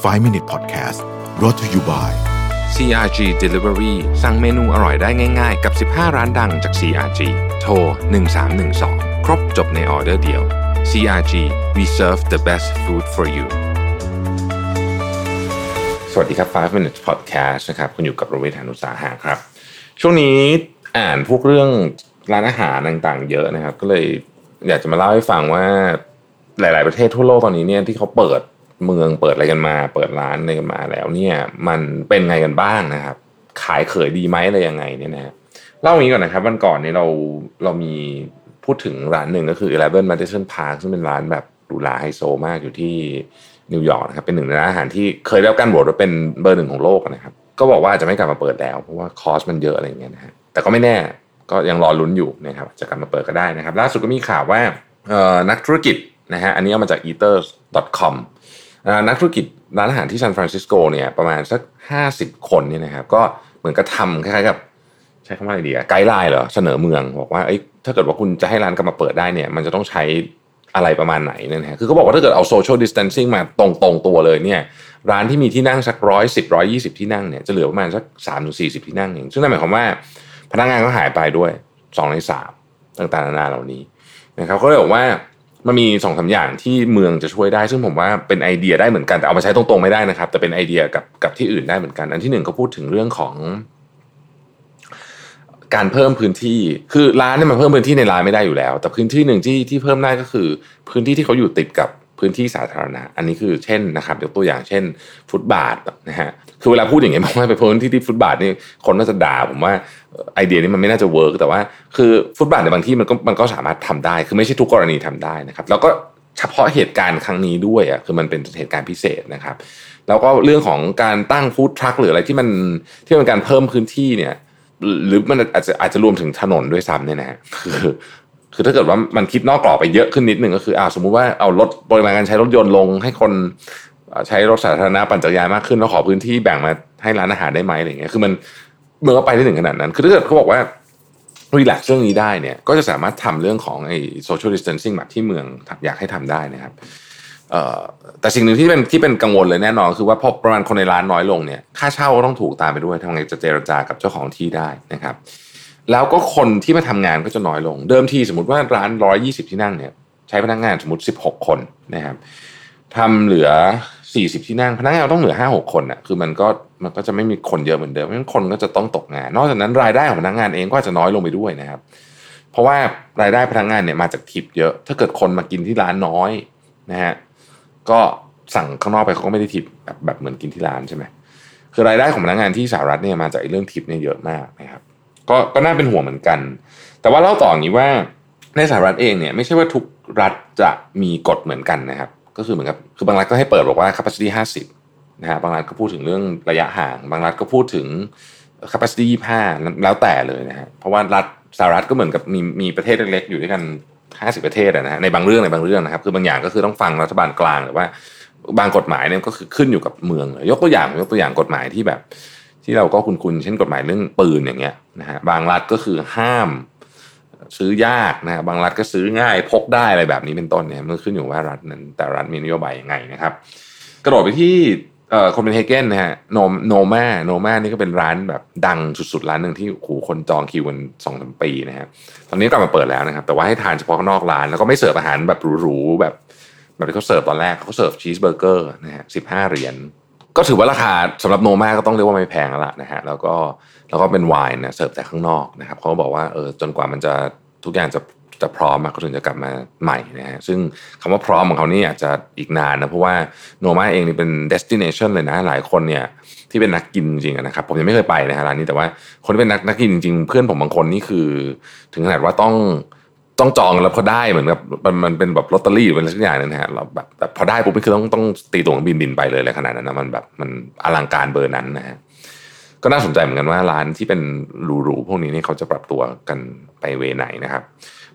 5 Minute Podcast brought to you by CRG Delivery สั่งเมนูอร่อยได้ง่าย ๆ กับ 15 ร้านดังจาก CRG โทร 1312 ครบจบในออเดอร์เดียว CRG we serve the best food for you สวัสดีครับ 5 minutes podcast นะครับ คุณอยู่กับโรเบิร์ตานุสาหะครับ ช่วงนี้อ่านพวกเรื่องร้านอาหารต่างๆ เยอะนะครับ ก็เลยอยากจะมาเล่าให้ฟังว่าหลาย ๆ ประเทศทั่วโลกตอนนี้เนี่ยที่เขาเปิด เมืองเปิดอะไรกันมา เปิดร้านอะไรกันมาแล้วเนี่ย มันเป็นไงกันบ้างนะครับ ขายเขยดีไหมอะไรยังไงเนี่ยนะเล่าอย่างนี้ก่อนนะครับวันก่อนเนี่ยเราเรามีพูดถึงร้านหนึ่งก็คือ Eleven Madison Park ซึ่งเป็นร้านแบบหรูหราไฮโซมากอยู่ที่นิวยอร์กนะครับเป็นหนึ่งในร้านอาหารที่เคยได้รับการโหวตว่าเป็นเบอร์หนึ่งของโลกนะครับ ก็บอกว่าจะไม่กลับมาเปิดแล้ว เพราะว่าคอสมันเยอะอะไรอย่างเงี้ยนะฮะแต่ก็ไม่แน่ก็ยังรอลุ้นอยู่นะครับจะกลับมาเปิดก็ได้นะครับ ล่าสุดก็มีข่าวว่านักธุรกิจนะฮะอันนี้เอามาจาก eater.com นักธุรกิจร้านอาหารที่ซานฟรานซิสโกเนี่ยประมาณสัก 50 คนเนี่ยนะครับก็เหมือนกับทำคล้ายๆกับใช้คำว่าอะไรดีอะ guideline เหรอเสนอเมืองบอกว่าถ้าเกิดว่าคุณจะให้ร้านกลับมาเปิดได้เนี่ยมันจะต้องใช้อะไรประมาณไหนเนี่ยนะคือเขาบอกว่าถ้าเกิดเอาโซเชียลดิส a ทนซิ่งมาตรงๆตัวเลยเนี่ยร้านที่มีที่นั่งสักร้อยสิบร้อยยี่สิบที่นั่งเนี่ยจะเหลือประมาณสักสามถึงสี่สิบที่นั่งเองซึ่งนั่นหมายความว่าพนักงานก็หายไปด้วยสองในสามต่างๆนานาเหล่านี้นะครับเขาเลยบอกว่า มันมีสองสาอย่างที่เมืองจะช่วยได้ ซึ่งผมว่าเป็นไอเดียได้เหมือนกันแต่เอามาใช้ตรงๆไม่ได้นะครับ แต่เป็นไอเดียกับกับที่อื่นได้เหมือนกัน อันที่หนึ่งก็พูดถึงเรื่องของ การเพิ่มพื้นที่คือร้านเนี่ยมันเพิ่มพื้นที่ในร้านไม่ได้อยู่แล้ว แต่พื้นที่หนึ่งที่ที่เพิ่มได้ก็คือ พื้นที่ที่เขาอยู่ติดกับพื้นที่สาธารณะ อันนี้คือเช่นนะครับยกตัวอย่างเช่น ฟุตบาทนะฮะคือเวลาพูดอย่างเงี้ยมองว่าไปพื้นที่ที่ฟุตบาทนี่คนน่าจะด่าผมว่า ไอเดียนี้มันไม่น่าจะเวิร์กแต่ว่าคือฟุตบาทในบางที่มันก็มันก็สามารถทำได้ คือไม่ใช่ทุกกรณีทำได้นะครับ แล้วก็เฉพาะเหตุการณ์ครั้งนี้ด้วยอะคือมันเป็นเหตุการณ์พิเศษนะครับ แล้วก็เรื่องของการตั้งฟู้ดทรัคหรืออะไรที่มันที่มันการเพิ่มพื้นที่เนี่ย หรือมันอาจจะอาจจะรวมถึงถนนด้วยซ้ำเนี่ยนะฮะคือคือถ้าเกิดว่ามันคิดนอกกรอบไปเยอะขึ้นนิดหนึ่งก็คืออ่าสมมุติว่าเอาลดปริมาณการใช้รถยนต์ลง ให้คนใช้รถสาธารณะปั่นจักรยานมากขึ้นแล้วขอพื้นที่แบ่งมาให้ร้านอาหารได้ไหมอะไรเงี้ยคือมัน เมื่อไปได้ถึงขนาดนั้น คือถ้าเกิดเขาบอกว่า relax เรื่องนี้ได้เนี่ย ก็จะสามารถทำเรื่องของไอ้ social distancing แบบที่เมืองอยากให้ทำได้นะครับแต่สิ่งหนึ่งที่เป็นที่เป็นกังวลเลยแน่นอน คือว่าพอประมาณคนในร้านน้อยลงเนี่ยค่าเช่าก็ต้องถูกตามไปด้วยทำไงจะเจรจากับเจ้าของที่ได้นะครับ แล้วก็คนที่มาทำงานก็จะน้อยลง เดิมทีสมมติว่าร้านร้อยี่สิบที่นั่งเนี่ยใช้พนักงานสมมติสิบหกคนนะครับทำเหลือสี่สิบที่นั่ง พนักงานต้องเหลือห้าหกคนอะคือมันก็ มันก็จะไม่มีคนเยอะเหมือนเดิมเพราะฉะนั้นคนก็จะต้องตกงาน นอกจากนั้นรายได้ของพนักงานเองก็จะน้อยลงไปด้วยนะครับ เพราะว่ารายได้พนักงานเนี่ยมาจากทิปเยอะ ถ้าเกิดคนมากินที่ร้านน้อยนะฮะก็สั่งข้างนอกไปเขาก็ไม่ได้ทิปแบบแบบเหมือนกินที่ร้านใช่ไหมคือรายได้ของพนักงานที่สหรัฐเนี่ยมาจากเรื่องทิปเนี่ยเยอะมากนะครับก็ก็น่าเป็นห่วงเหมือนกัน แต่ว่าเล่าต่ออย่างนี้ว่าในสหรัฐเองเนี่ยไม่ใช่ว่าทุกรัฐจะมีกฎเหมือนกันนะครับ ก็คือเหมือนกับคือบางรัฐก็ให้เปิดบอกว่า capacity 50 นะฮะบางรัฐก็พูดถึงเรื่องระยะห่าง บางรัฐก็พูดถึง capacity 25 แล้วแต่เลยนะฮะเพราะว่ารัฐสหรัฐก็เหมือนกับมีมีประเทศเล็กๆอยู่ด้วยกัน 50 ประเทศนะฮะในบางเรื่องในบางเรื่องนะครับ คือบางอย่างก็คือต้องฟังรัฐบาลกลางหรือว่า บางกฎหมายเนี่ยก็คือขึ้นอยู่กับเมืองยกตัวอย่างยกตัวอย่างกฎหมายที่แบบ ที่เราก็คุ้นๆเช่นกฎหมายเรื่องปืนอย่างเงี้ยนะฮะบางรัฐก็คือห้ามซื้อยากนะบางรัฐก็ซื้อง่ายพกได้อะไรแบบนี้เป็นต้นเนี่ยมันขึ้นอยู่ว่ารัฐนั้นแต่รัฐมีนโยบายยังไงนะครับ กระโดดไปที่ เอ่อโคเปนเฮเกนนะฮะโนโนมา Noma นี่ก็เป็นร้านแบบดังสุดๆ ร้านหนึ่งที่โหคนจองคิวกันสองสามปีนะฮะตอนนี้กลับมาเปิดแล้วนะครับ แต่ว่าให้ทานเฉพาะข้างนอกร้าน แล้วก็ไม่เสิร์ฟอาหารแบบหรูๆแบบแบบที่เขาเสิร์ฟตอนแรกเขาเสิร์ฟชีสเบอร์เกอร์นะฮะสิบห้าเหรียญก็ถือว่าราคาสำหรับโนมาก็ต้องเรียกว่าไม่แพงแล้วล่ะนะฮะแล้วก็แล้วก็เป็นไวน์นะเสิร์ฟแต่ข้างนอกนะครับเขาบอกว่าเออจนกว่ามันจะทุกอย่างจะ จะพร้อมเขาถึงจะกลับมาใหม่นะฮะซึ่งคำว่าพร้อมของเขานี่อาจจะอีกนานนะ เพราะว่าโนมาเองนี่เป็น destination เลยนะ หลายคนเนี่ยที่เป็นนักกินจริงนะครับ ผมยังไม่เคยไปนะฮะร้านนี้แต่ว่าคนที่เป็นนักนักกินจริงๆ เพื่อนผมบางคนนี่คือ ถึงขนาดว่าต้องต้องจองแล้วพอได้เหมือนกับมันมันเป็นแบบลอตเตอรี่เป็นอะไรสักอย่างนึงนะฮะเราแบบแต่พอได้ปุ๊บนี่คือต้องต้องตีตั๋วบินบินไปเลยเลยขนาดนั้นนะมันแบบมันอลังการเบอร์นั้นนะฮะ ก็น่าสนใจเหมือนกันว่าร้านที่เป็นหรูๆพวกนี้นี่เขาจะปรับตัวกันไป way ไหนนะครับ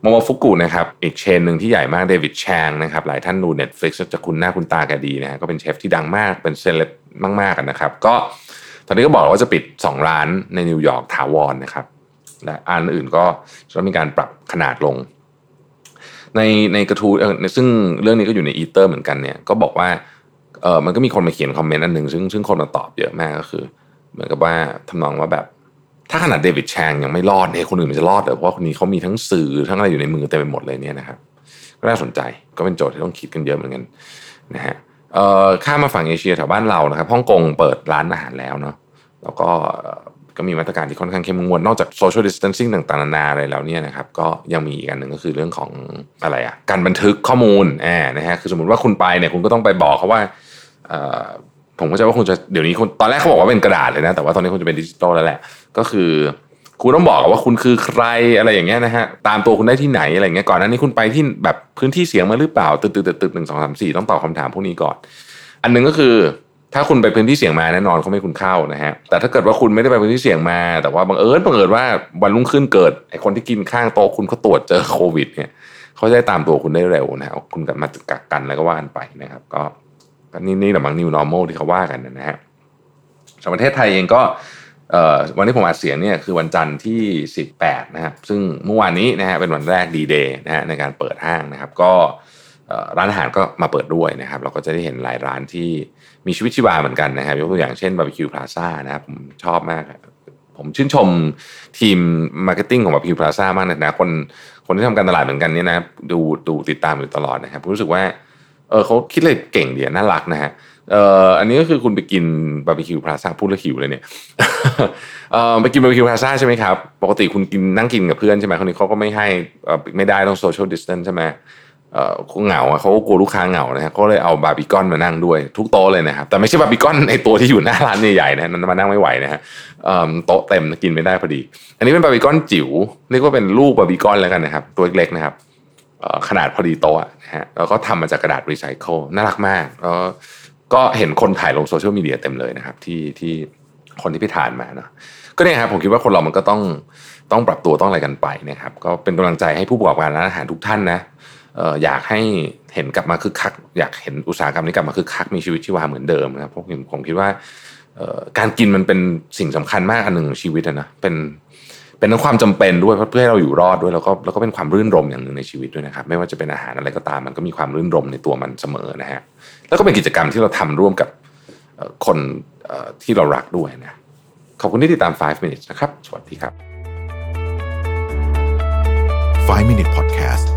Momofuku นะครับอีก chain หนึ่งที่ใหญ่มาก David Chang นะครับหลายท่านดู Netflix จะคุ้นหน้าคุณตาแกดีนะฮะก็เป็นเชฟที่ดังมากเป็นเซเลบมากๆนะครับ ก็ตอนนี้ก็บอกว่าจะปิด 2 ร้านในนิวยอร์กถาวรนะครับและอันอื่นก็จะมีการปรับขนาดลง ในในกระทู้ซึ่งเรื่องนี้ก็อยู่ใน Eater เหมือนกันเนี่ยก็บอกว่าเออมันก็มีคนมาเขียนคอมเมนต์อันหนึ่งซึ่งซึ่งคนมาตอบเยอะมากก็คือ เหมือนกับว่าทำนองว่าแบบ ถ้าขนาด David Chang ยังไม่รอดเนี่ยคนอื่นมันจะรอดเหรอเพราะว่าคนนี้เขามีทั้งสื่อทั้งอะไรอยู่ในมือเต็มไปหมดเลยเนี่ยนะครับก็น่าสนใจก็เป็นโจทย์ที่ต้องคิดกันเยอะเหมือนกันนะฮะเอ่อข้ามมาฝั่งเอเชียแถวบ้านเรานะครับฮ่องกงเปิดร้านอาหารแล้วเนาะแล้วก็ก็มีมาตรการที่ค่อนข้างเข้มงวดนอกจาก social distancing ต่างๆนานาอะไรแล้วเนี่ยนะครับก็ยังมีอีกอันหนึ่งก็คือเรื่องของอะไรอะการบันทึกข้อมูลแอบนะฮะคือสมมติว่าคุณไปเนี่ยคุณก็ต้องไปบอกเขาว่า ผมก็จะว่าคุณจะเดี๋ยวนี้คุณตอนแรกเขาบอกว่าเป็นกระดาษเลยนะ แต่ว่าตอนนี้คุณจะเป็นดิจิตอลแล้วแหละ ก็คือคุณต้องบอกว่าคุณคือใครอะไรอย่างเงี้ยนะฮะตามตัวคุณได้ที่ไหนอะไรเงี้ยก่อนหน้านี้คุณไปที่แบบพื้นที่เสียงมาหรือเปล่าตึกตึกตึกตึกหนึ่งสองสามสี่ต้องตอบคำถามพวกนี้ก่อน อันนึงก็คือ ถ้าคุณไปพื้นที่เสี่ยงมาแน่นอนเขาไม่คุณเข้านะฮะแต่ถ้าเกิดว่าคุณไม่ได้ไปพื้นที่เสี่ยงมา แต่ว่าบังเอิญบังเอิญว่าวันรุ่งขึ้นเกิดไอ้คนที่กินข้างโต๊ะคุณเขาตรวจเจอโควิดเนี่ยเขาจะได้ตามตัวคุณได้เร็วนะฮะคุณกลับมากักกันแล้วก็ว่ากันไปนะครับ ก็ นี่นี่แหละมัง new normal ที่เขาว่ากันนะฮะสำหรับประเทศไทยเองก็วันที่ผมอัดเสียงเนี่ยคือวันจันทร์ที่ 18 นะครับ ซึ่งเมื่อวานนี้นะฮะเป็นวันแรกดีเดย์นะฮะในการเปิดห้างนะครับ ก็ร้านอาหารก็มาเปิดด้วยนะครับ เราก็จะได้เห็นหลายร้านที่มีชีวิตชีวาเหมือนกันนะครับยกตัวอย่างเช่นบาร์บีคิวพลาซ่านะครับผมชอบมาก ผมชื่นชมทีม marketing ของบาร์บีคิวพลาซ่ามากนะคนคนที่ทำการตลาดเหมือนกันเนี่ยนะดูดูติดตามอยู่ตลอดนะครับผมรู้สึกว่า เออเขาคิดเลยเก่งดีน่ารักนะฮะเอ่ออันนี้ก็คือคุณไปกินบาร์บีคิวพลาซ่าพูดแล้วหิวเลยเนี่ยเอ่อไปกินบาร์บีคิวพลาซ่าใช่ไหมครับ ปกติคุณกินนั่งกินกับเพื่อนใช่ไหมคนนี้เขาก็ไม่ให้ไม่ได้ต้อง social distance ใช่ไหมเออเขาเหงาเขากลัวลูกค้าเหงานะฮะเขาเลยเอาบาร์บีกอนมานั่งด้วย ทุกโต๊ะเลยนะครับแต่ไม่ใช่บาร์บีกอนในตัวที่อยู่หน้าร้านใหญ่ๆนะนั้นมานั่งไม่ไหวนะฮะโต๊ะเต็มกินไม่ได้พอดี อันนี้เป็นบาร์บีกอนจิ๋วเรียกว่าเป็นลูกบาร์บีกอนแล้วกันนะครับตัวเล็กๆนะครับ ขนาดพอดีโต๊ะนะฮะแล้วก็ทำมาจากกระดาษรีไซเคิลน่ารักมากแล้วก็เห็นคนถ่ายลงโซเชียลมีเดียเต็มเลยนะครับ ที่ที่คนที่ไปทานมาเนาะก็เนี่ยครับผมคิดว่าคนเรามันก็ต้องต้องปรับตัวต้องอะไรกันไปนะครับ ก็เป็นกำลังใจให้ผู้ประกอบการร้านอาหารทุกท่านนะอยากให้เห็นกลับมาคึกคัก อยากเห็นอุตสาหกรรมนี้กลับมาคึกคักมีชีวิตชีวาเหมือนเดิมนะครับเพราะผมผมคิดว่าการกินมันเป็นสิ่งสำคัญมากอันหนึ่งของชีวิตนะเป็น เป็นทั้งความจำเป็นด้วยเพื่อให้เราอยู่รอดด้วยแล้วก็แล้วก็เป็นความรื่นรมอย่างหนึ่งในชีวิตด้วยนะครับ ไม่ว่าจะเป็นอาหารอะไรก็ตามมันก็มีความรื่นรมในตัวมันเสมอนะฮะแล้วก็เป็นกิจกรรมที่เราทำร่วมกับคนที่เรารักด้วยนะขอบคุณที่ติดตาม 5 minutes นะครับ สวัสดีครับ 5 minute podcast